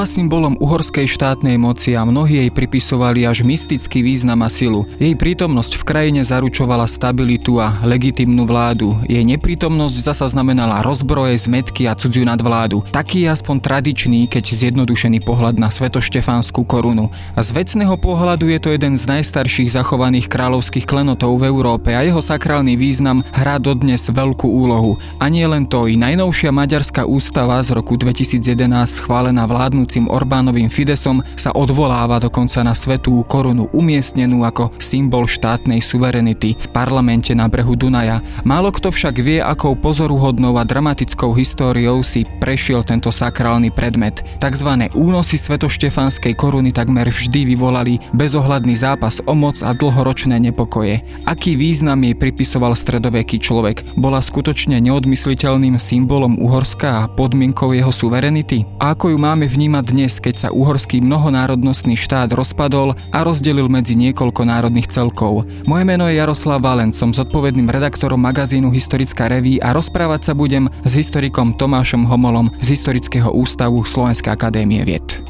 Bola symbolom uhorskej štátnej moci a mnohí jej pripisovali až mystický význam a silu. Jej prítomnosť v krajine zaručovala stabilitu a legitimnú vládu. Jej neprítomnosť zasa znamenala rozbroje, zmetky a cudziu nadvládu. Taký je aspoň tradičný, keď zjednodušený pohľad na svetoštefánsku korunu. A z vecného pohľadu je to jeden z najstarších zachovaných kráľovských klenotov v Európe a jeho sakrálny význam hrá dodnes veľkú úlohu. A nie len to, i najnovšia maďarská ústava z roku 2011 schválená vládnúcim Orbánovým Fidesom sa odvoláva dokonca na svetú korunu umiestnenú ako symbol štátnej suverenity v parlamente na brehu Dunaja. Málo kto však vie, akou pozoruhodnou a dramatickou históriou si prešiel tento sakrálny predmet. Takzvané únosy svetoštefanskej koruny takmer vždy vyvolali bezohľadný zápas o moc a dlhoročné nepokoje. Aký význam jej pripisoval stredoveký človek? Bola skutočne neodmysliteľným symbolom Uhorska a podmienkou jeho suverenity? A ako ju máme vnímať dnes, keď sa uhorský mnohonárodnostný štát rozpadol a rozdelil medzi niekoľko národných celkov. Moje meno je Jaroslav Valen, som zodpovedným redaktorom magazínu Historická reví a rozprávať sa budem s historikom Tomášom Homolom z Historického ústavu Slovenskej akadémie vied.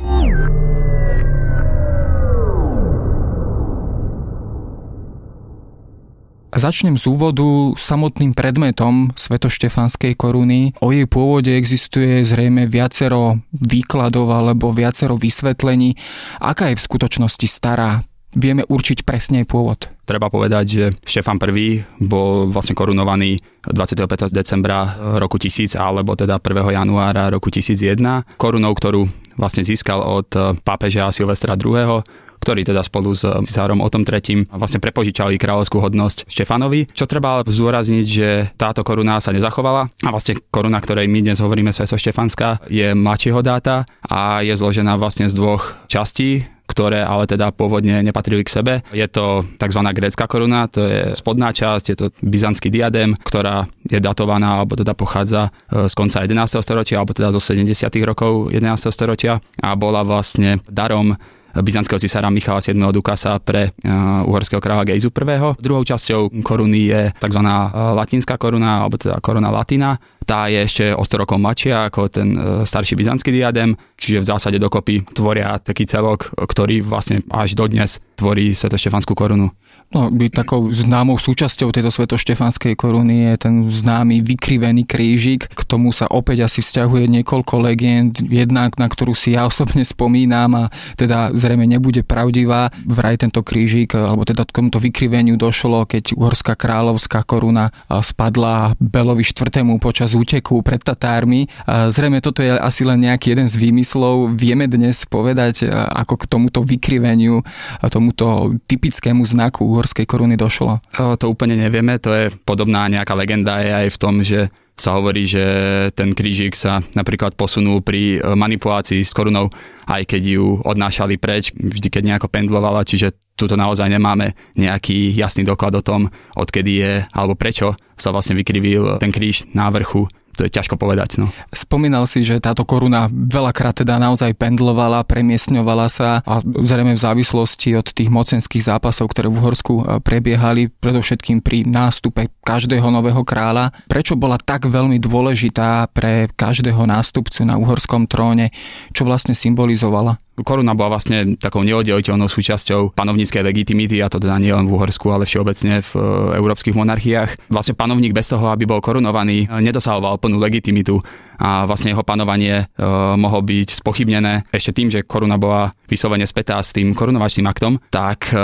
Začnem z úvodu samotným predmetom svetoštefanskej koruny. O jej pôvode existuje zrejme viacero výkladov alebo viacero vysvetlení. Aká je v skutočnosti stará? Vieme určiť presne pôvod. Treba povedať, že Štefan I bol vlastne korunovaný 25. decembra roku 1000 alebo teda 1. januára roku 1001 korunou, ktorú vlastne získal od pápeža Silvestra II ktorí teda spolu s cisárom Otom III vlastne prepožičali kráľovskú hodnosť Štefanovi. Čo treba zdôrazniť, že táto koruna sa nezachovala a vlastne koruna, ktorej my dnes hovoríme Sveto Štefanská, je mladšieho dáta a je zložená vlastne z dvoch častí ktoré ale teda pôvodne nepatrili k sebe. Je to tzv. grécka koruna, to je spodná časť, je to byzantský diadem, ktorá je datovaná, alebo teda pochádza e, z konca 11. storočia, alebo teda zo 70. rokov 11. storočia a bola vlastne darom byzantského cisára Michala VII. Dukasa pre uh, uhorského kráľa Gejzu I. Druhou časťou koruny je tzv. Uh, latinská koruna, alebo teda koruna latina. Tá je ešte o 100 rokov mladšia ako ten uh, starší byzantský diadem, čiže v zásade dokopy tvoria taký celok, ktorý vlastne až dodnes tvorí svetoštefanskú korunu. No, by takou známou súčasťou tejto svetoštefanskej koruny je ten známy vykrivený krížik. K tomu sa opäť asi vzťahuje niekoľko legend, jedna, na ktorú si ja osobne spomínam a teda zrejme nebude pravdivá. Vraj tento krížik, alebo teda k tomuto vykriveniu došlo, keď uhorská kráľovská koruna spadla Belovi IV. počas úteku pred Tatármi. Zrejme toto je asi len nejaký jeden z výmyslov. Vieme dnes povedať, ako k tomuto vykriveniu, tomuto typickému znaku uhorskej koruny došlo? To úplne nevieme, to je podobná nejaká legenda je aj v tom, že sa hovorí, že ten krížik sa napríklad posunul pri e, manipulácii s korunou, aj keď ju odnášali preč, vždy keď nejako pendlovala, čiže tuto naozaj nemáme nejaký jasný doklad o tom, odkedy je alebo prečo sa vlastne vykrivil ten kríž na vrchu to je ťažko povedať. No. Spomínal si, že táto koruna veľakrát teda naozaj pendlovala, premiestňovala sa a zrejme v závislosti od tých mocenských zápasov, ktoré v Uhorsku e, prebiehali, predovšetkým pri nástupe každého nového kráľa. Prečo bola tak veľmi dôležitá pre každého nástupcu na uhorskom tróne? Čo vlastne symbolizovala? Koruna bola vlastne takou neoddeliteľnou súčasťou panovníckej legitimity, a to teda nie len v Uhorsku, ale všeobecne v e, európskych monarchiách. Vlastne panovník bez toho, aby bol korunovaný, nedosahoval plnú legitimitu a vlastne jeho panovanie e, mohlo byť spochybnené ešte tým, že koruna bola vyslovene spätá s tým korunovačným aktom, tak e,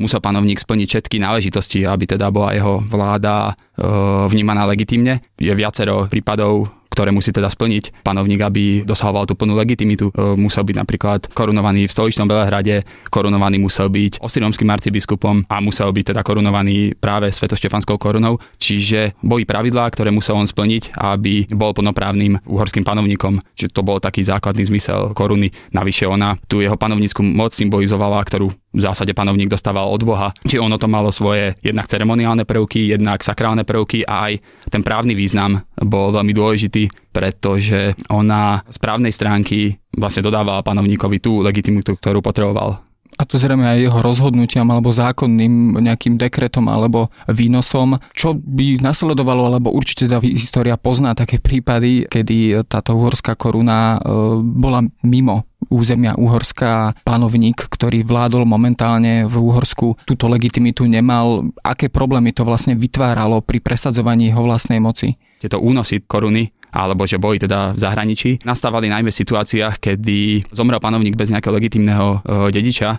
musel panovník splniť všetky náležitosti, aby teda bola jeho vláda e, vnímaná legitimne. Je viacero prípadov ktoré musí teda splniť panovník, aby dosahoval tú plnú legitimitu. E, musel byť napríklad korunovaný v stoličnom Belehrade, korunovaný musel byť osiromským arcibiskupom a musel byť teda korunovaný práve svetoštefanskou korunou. Čiže boli pravidlá, ktoré musel on splniť, aby bol plnoprávnym uhorským panovníkom. Čiže to bol taký základný zmysel koruny. Navyše ona tú jeho panovnícku moc symbolizovala, ktorú v zásade panovník dostával od Boha. Či ono to malo svoje jednak ceremoniálne prvky, jednak sakrálne prvky a aj ten právny význam bol veľmi dôležitý, pretože ona z právnej stránky vlastne dodávala panovníkovi tú legitimitu, ktorú potreboval a to zrejme aj jeho rozhodnutiam alebo zákonným nejakým dekretom alebo výnosom, čo by nasledovalo, alebo určite tá história pozná také prípady, kedy táto uhorská koruna e, bola mimo územia Uhorska panovník, ktorý vládol momentálne v Uhorsku, túto legitimitu nemal. Aké problémy to vlastne vytváralo pri presadzovaní jeho vlastnej moci? Tieto únosy koruny alebo že boli teda v zahraničí, nastávali najmä v situáciách, kedy zomrel panovník bez nejakého legitimného e, dediča. E,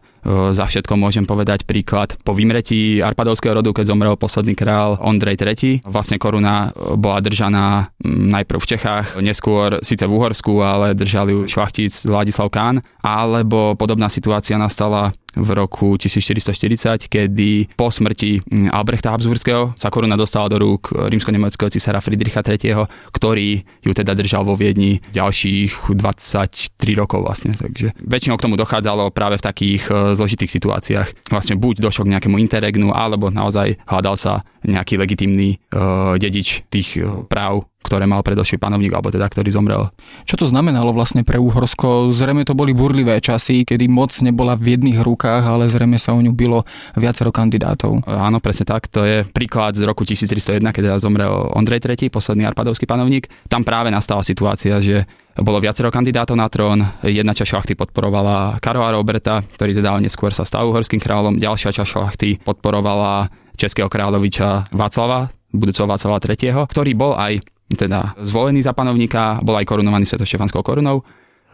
za všetko môžem povedať príklad po vymretí Arpadovského rodu, keď zomrel posledný král Ondrej III. Vlastne koruna e, bola držaná najprv v Čechách, neskôr síce v Uhorsku, ale držali ju šlachtic Ladislav Kán. Alebo podobná situácia nastala v roku 1440, kedy po smrti mm, Albrechta Habsburského sa koruna dostala do rúk rímsko-nemeckého cisára Friedricha III, ktorý ju teda držal vo Viedni ďalších 23 rokov vlastne. Takže väčšinou k tomu dochádzalo práve v takých e, zložitých situáciách. Vlastne buď došlo k nejakému interregnu, alebo naozaj hľadal sa nejaký legitimný uh, dedič tých uh, práv ktoré mal predošlý panovník, alebo teda ktorý zomrel. Čo to znamenalo vlastne pre Úhorsko? Zrejme to boli burlivé časy, kedy moc nebola v jedných rukách, ale zrejme sa o ňu bylo viacero kandidátov. Áno, presne tak. To je príklad z roku 1301, keď zomrel Ondrej III, posledný arpadovský panovník. Tam práve nastala situácia, že bolo viacero kandidátov na trón. Jedna časť šlachty podporovala Karola Roberta, ktorý teda neskôr sa stal uhorským kráľom. Ďalšia časť šlachty podporovala českého kráľoviča Václava, budúceho Václava III., ktorý bol aj teda zvolený za panovníka, bol aj korunovaný svetoštefanskou korunou.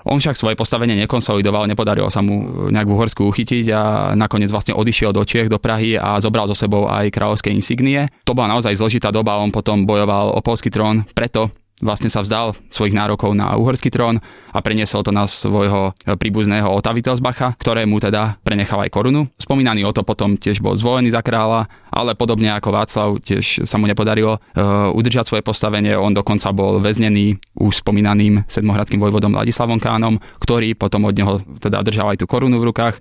On však svoje postavenie nekonsolidoval, nepodarilo sa mu nejak v Uhorsku uchytiť a nakoniec vlastne odišiel do Čiech, do Prahy a zobral so sebou aj kráľovské insignie. To bola naozaj zložitá doba, on potom bojoval o polský trón, preto vlastne sa vzdal svojich nárokov na uhorský trón a preniesol to na svojho príbuzného Ota Wittelsbacha, ktorému teda prenechal aj korunu. Spomínaný Oto potom tiež bol zvolený za kráľa, ale podobne ako Václav tiež sa mu nepodarilo uh, udržať svoje postavenie. On dokonca bol väznený už spomínaným sedmohradským vojvodom Ladislavom Kánom, ktorý potom od neho teda držal aj tú korunu v rukách.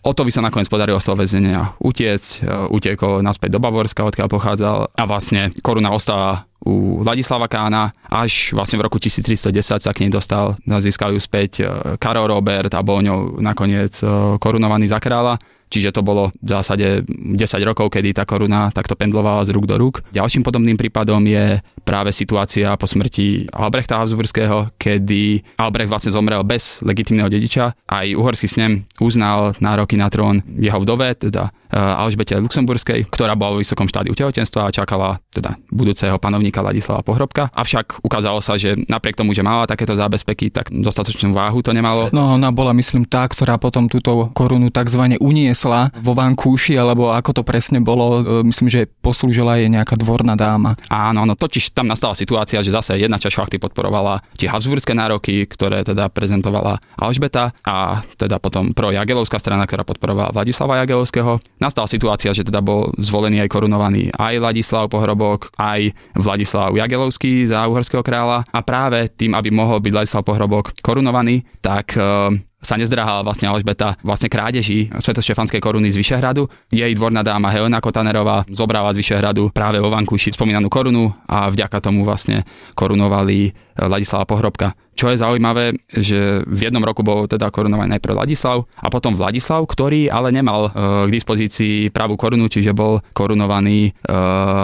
by sa nakoniec podarilo z toho väzenia utiecť, e, utiekol naspäť do Bavorska, odkiaľ pochádzal a vlastne koruna ostala u Vladislava Kána, až vlastne v roku 1310 sa k nej dostal, získal ju späť e, Karol Robert a bol ňou nakoniec e, korunovaný za kráľa. Čiže to bolo v zásade 10 rokov, kedy tá koruna takto pendlovala z rúk do rúk. Ďalším podobným prípadom je práve situácia po smrti Albrechta Habsburského, kedy Albrecht vlastne zomrel bez legitimného dediča. Aj uhorský snem uznal nároky na trón jeho vdove, teda Eh, Alžbete Luxemburskej, ktorá bola v vysokom štádiu tehotenstva a čakala teda budúceho panovníka Ladislava Pohrobka. Avšak ukázalo sa, že napriek tomu, že mala takéto zábezpeky, tak dostatočnú váhu to nemalo. No ona bola, myslím, tá, ktorá potom túto korunu tzv. uniesla vo vankúši, alebo ako to presne bolo, eh, myslím, že poslúžila jej nejaká dvorná dáma. Áno, no totiž tam nastala situácia, že zase jedna časť šlachty podporovala tie Habsburské nároky, ktoré teda prezentovala Alžbeta a teda potom pro Jagelovská strana, ktorá podporovala Vladislava Jagelovského nastala situácia, že teda bol zvolený aj korunovaný aj Ladislav Pohrobok, aj Vladislav Jagelovský za uhorského kráľa a práve tým, aby mohol byť Ladislav Pohrobok korunovaný, tak eh, sa nezdráhala vlastne Alžbeta vlastne krádeží svetoštefanskej koruny z Vyšehradu. Jej dvorná dáma Helena Kotanerová zobrala z Vyšehradu práve vo Vankúši spomínanú korunu a vďaka tomu vlastne korunovali Ladislava Pohrobka. Čo je zaujímavé, že v jednom roku bol teda korunovaný najprv Ladislav a potom Vladislav, ktorý ale nemal e, k dispozícii pravú korunu, čiže bol korunovaný e,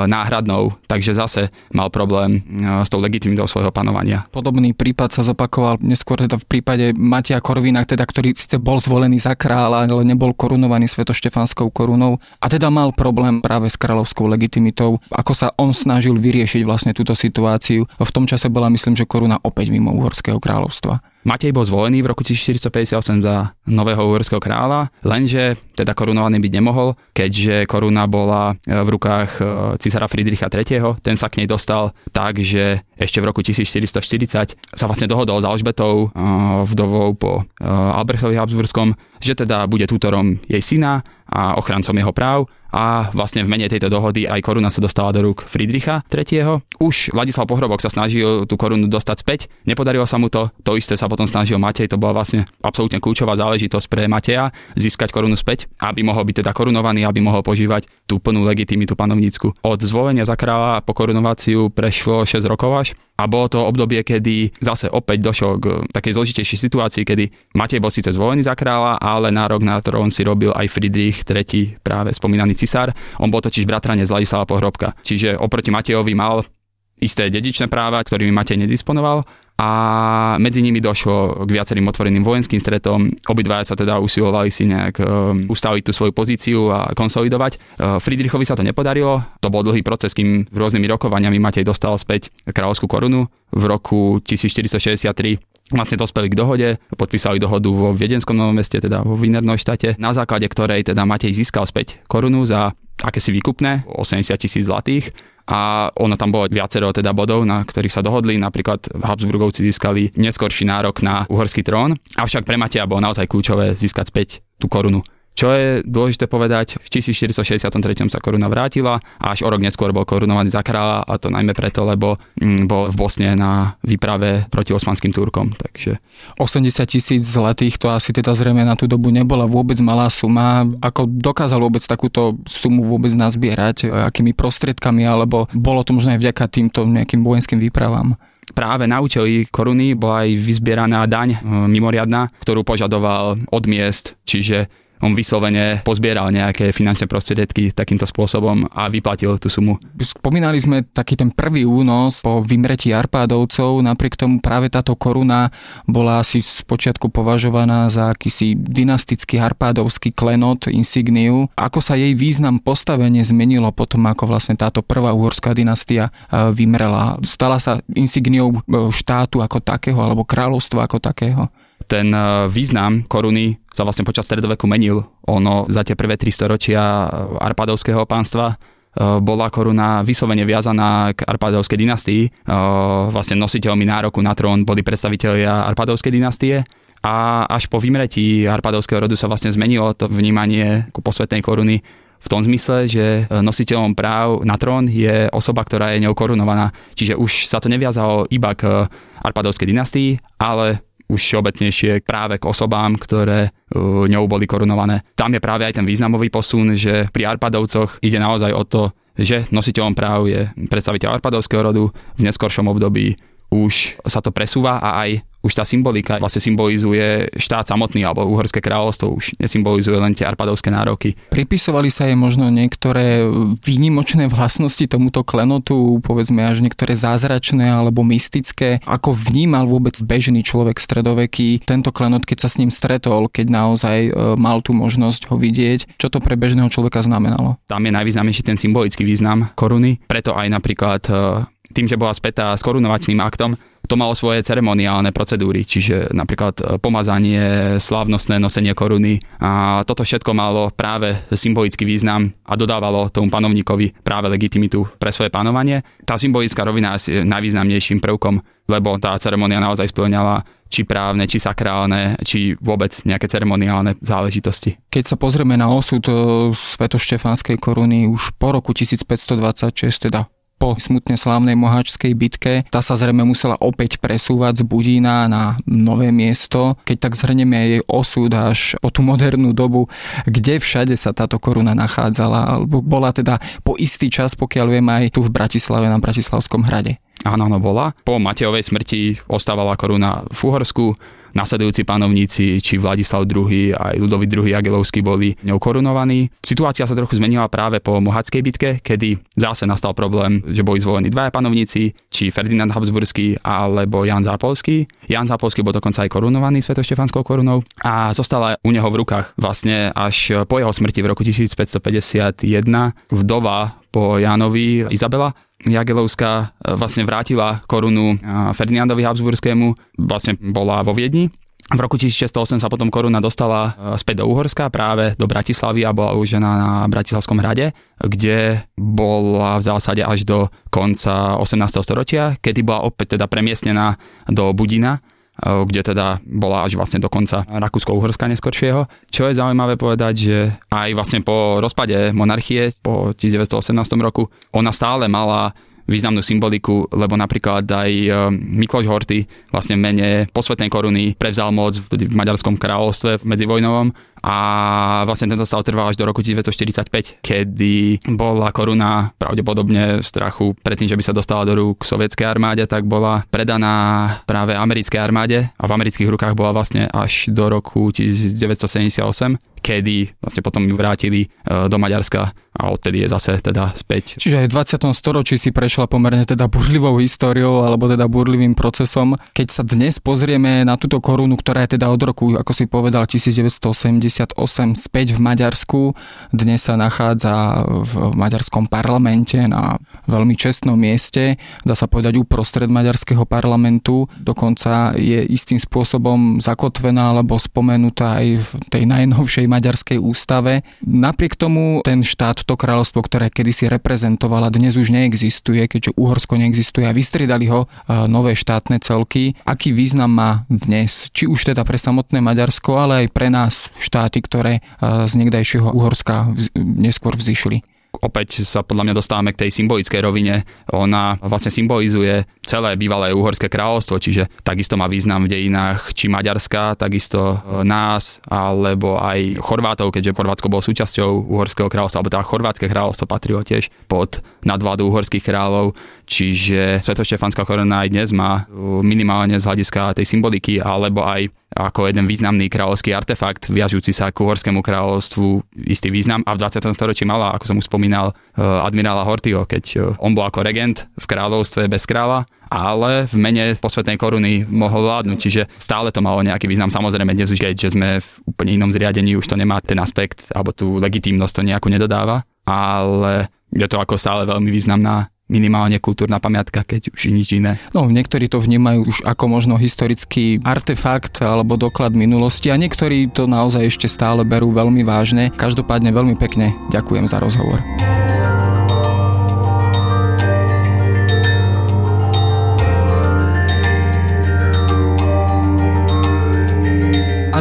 náhradnou, takže zase mal problém e, s tou legitimitou svojho panovania. Podobný prípad sa zopakoval neskôr teda v prípade Matia Korvina, teda, ktorý síce bol zvolený za kráľa, ale nebol korunovaný svetoštefanskou korunou a teda mal problém práve s kráľovskou legitimitou. Ako sa on snažil vyriešiť vlastne túto situáciu. V tom čase bola myslím, že koruna opäť mimo Uhorského kráľovstva. Matej bol zvolený v roku 1458 za nového uhorského kráľa, lenže teda korunovaný byť nemohol, keďže koruna bola e, v rukách e, cisára Friedricha III. Ten sa k nej dostal tak, že ešte v roku 1440 sa vlastne dohodol s Alžbetou, e, vdovou po Albrechtovi Habsburskom, že teda bude tutorom jej syna a ochrancom jeho práv a vlastne v mene tejto dohody aj koruna sa dostala do rúk Friedricha III. Už Vladislav Pohrobok sa snažil tú korunu dostať späť, nepodarilo sa mu to, to isté sa potom snažil Matej, to bola vlastne absolútne kľúčová záležitosť pre Mateja získať korunu späť, aby mohol byť teda korunovaný, aby mohol požívať tú plnú legitimitu panovnícku. Od zvolenia za kráľa po korunováciu prešlo 6 rokov Mikuláš. A bolo to obdobie, kedy zase opäť došlo k takej zložitejšej situácii, kedy Matej bol síce zvolený za kráľa, ale nárok na trón si robil aj Friedrich III, práve spomínaný cisár. On bol totiž bratrane z Ladislava Pohrobka. Čiže oproti Matejovi mal isté dedičné práva, ktorými Matej nedisponoval a medzi nimi došlo k viacerým otvoreným vojenským stretom. Obidvaja sa teda usilovali si nejak um, ustaviť tú svoju pozíciu a konsolidovať. Uh, Friedrichovi sa to nepodarilo, to bol dlhý proces, kým rôznymi rokovaniami Matej dostal späť kráľovskú korunu. V roku 1463 vlastne dospeli k dohode, podpísali dohodu vo Viedenskom novom meste, teda vo Wienerneustate, na základe ktorej teda Matej získal späť korunu za akési výkupné, 80 tisíc zlatých a ono tam bolo viacero teda bodov, na ktorých sa dohodli. Napríklad Habsburgovci získali neskorší nárok na uhorský trón, avšak pre Mateja bolo naozaj kľúčové získať späť tú korunu. Čo je dôležité povedať, v 1463 sa koruna vrátila a až o rok neskôr bol korunovaný za kráľa a to najmä preto, lebo mm, bol v Bosne na výprave proti osmanským Turkom. Takže... 80 tisíc zlatých to asi teda zrejme na tú dobu nebola vôbec malá suma. Ako dokázal vôbec takúto sumu vôbec nazbierať, akými prostriedkami, alebo bolo to možno aj vďaka týmto nejakým vojenským výpravám? práve na účely koruny bola aj vyzbieraná daň e, mimoriadná, ktorú požadoval od miest, čiže on vyslovene pozbieral nejaké finančné prostriedky takýmto spôsobom a vyplatil tú sumu. Spomínali sme taký ten prvý únos po vymretí Arpádovcov, napriek tomu práve táto koruna bola asi spočiatku považovaná za akýsi dynastický Arpádovský klenot, insigniu. Ako sa jej význam postavenie zmenilo potom, ako vlastne táto prvá uhorská dynastia e, vymrela? Stala sa insigniou e, štátu ako takého, alebo kráľovstva ako takého? Ten e, význam koruny sa vlastne počas stredoveku menil. Ono za tie prvé tri storočia e, arpadovského pánstva e, bola koruna vyslovene viazaná k Arpadovskej dynastii. Vlastne nositeľmi nároku na trón boli predstavitelia Arpadovskej dynastie a až po vymretí Arpadovského rodu sa vlastne zmenilo to vnímanie ku posvetnej koruny v tom zmysle, že nositeľom práv na trón je osoba, ktorá je ňou korunovaná. Čiže už sa to neviazalo iba k Arpadovskej dynastii, ale už všeobecnejšie práve k osobám, ktoré uh, ňou boli korunované. Tam je práve aj ten významový posun, že pri Arpadovcoch ide naozaj o to, že nositeľom práv je predstaviteľ Arpadovského rodu, v neskoršom období už sa to presúva a aj už tá symbolika vlastne symbolizuje štát samotný alebo uhorské kráľovstvo, už nesymbolizuje len tie arpadovské nároky. Pripisovali sa jej možno niektoré výnimočné vlastnosti tomuto klenotu, povedzme až niektoré zázračné alebo mystické. Ako vnímal vôbec bežný človek stredoveký tento klenot, keď sa s ním stretol, keď naozaj e, mal tú možnosť ho vidieť? Čo to pre bežného človeka znamenalo? Tam je najvýznamnejší ten symbolický význam koruny, preto aj napríklad e, tým, že bola spätá s korunovačným aktom, to malo svoje ceremoniálne procedúry, čiže napríklad e, pomazanie, slávnostné nosenie koruny a toto všetko malo práve symbolický význam a dodávalo tomu panovníkovi práve legitimitu pre svoje panovanie. Tá symbolická rovina je najvýznamnejším prvkom, lebo tá ceremonia naozaj splňala či právne, či sakrálne, či vôbec nejaké ceremoniálne záležitosti. Keď sa pozrieme na osud e, Svetoštefánskej koruny už po roku 1526, teda po smutne slávnej moháčskej bitke. Tá sa zrejme musela opäť presúvať z Budína na nové miesto. Keď tak zhrnieme jej osud až po tú modernú dobu, kde všade sa táto koruna nachádzala, alebo bola teda po istý čas, pokiaľ viem, aj tu v Bratislave na Bratislavskom hrade. Áno, áno, bola. Po Matejovej smrti ostávala koruna v Uhorsku, nasledujúci panovníci, či Vladislav II, aj Ludovit II Jagelovský boli ňou korunovaní. Situácia sa trochu zmenila práve po Mohackej bitke, kedy zase nastal problém, že boli zvolení dvaja panovníci, či Ferdinand Habsburský alebo Jan Zápolský. Jan Zápolský bol dokonca aj korunovaný Svetoštefanskou korunou a zostala u neho v rukách vlastne až po jeho smrti v roku 1551 vdova po Jánovi Izabela Jagelovská e, vlastne vrátila korunu e, Ferdinandovi Habsburskému, vlastne bola vo Viedni. V roku 1608 sa potom koruna dostala e, späť do Uhorska, práve do Bratislavy a bola uložená na Bratislavskom hrade, kde bola v zásade až do konca 18. storočia, kedy bola opäť teda premiestnená do Budina, kde teda bola až vlastne do konca Rakúsko-Uhorska neskoršieho. Čo je zaujímavé povedať, že aj vlastne po rozpade monarchie po 1918 roku ona stále mala významnú symboliku, lebo napríklad aj e, Mikloš Horty vlastne v mene posvetnej koruny prevzal moc v Maďarskom kráľovstve medzivojnovom a vlastne tento stav trval až do roku 1945, kedy bola koruna pravdepodobne v strachu predtým, že by sa dostala do rúk sovietskej armáde, tak bola predaná práve americkej armáde a v amerických rukách bola vlastne až do roku 1978 kedy vlastne potom ju vrátili e, do Maďarska a odtedy je zase teda späť. Čiže aj v 20. storočí si prešla pomerne teda burlivou históriou alebo teda burlivým procesom. Keď sa dnes pozrieme na túto korunu, ktorá je teda od roku, ako si povedal, 1988 späť v Maďarsku, dnes sa nachádza v maďarskom parlamente na veľmi čestnom mieste, dá sa povedať uprostred maďarského parlamentu, dokonca je istým spôsobom zakotvená alebo spomenutá aj v tej najnovšej maďarskej ústave. Napriek tomu ten štát, to kráľovstvo, ktoré kedysi reprezentovala, dnes už neexistuje, keďže Uhorsko neexistuje a vystriedali ho e, nové štátne celky. Aký význam má dnes? Či už teda pre samotné Maďarsko, ale aj pre nás štáty, ktoré e, z niekdajšieho Uhorska neskôr vzýšli opäť sa podľa mňa dostávame k tej symbolickej rovine. Ona vlastne symbolizuje celé bývalé uhorské kráľovstvo, čiže takisto má význam v dejinách či Maďarska, takisto e, nás, alebo aj Chorvátov, keďže Chorvátsko bolo súčasťou uhorského kráľovstva, alebo teda chorvátske kráľovstvo patrilo tiež pod nadvládu uhorských kráľov, čiže Svetoštefanská korona aj dnes má e, minimálne z hľadiska tej symboliky, alebo aj ako jeden významný kráľovský artefakt, viažúci sa k uhorskému kráľovstvu istý význam a v 20. storočí mala, ako som už spomínal, e, admirála Hortyho, keď on bol ako regent v kráľovstve bez kráľa ale v mene posvetnej koruny mohol vládnuť, čiže stále to malo nejaký význam. Samozrejme, dnes už keď sme v úplne inom zriadení, už to nemá ten aspekt, alebo tú legitímnosť to nejako nedodáva, ale je to ako stále veľmi významná minimálne kultúrna pamiatka, keď už nič iné. No, niektorí to vnímajú už ako možno historický artefakt alebo doklad minulosti a niektorí to naozaj ešte stále berú veľmi vážne. Každopádne veľmi pekne ďakujem za rozhovor.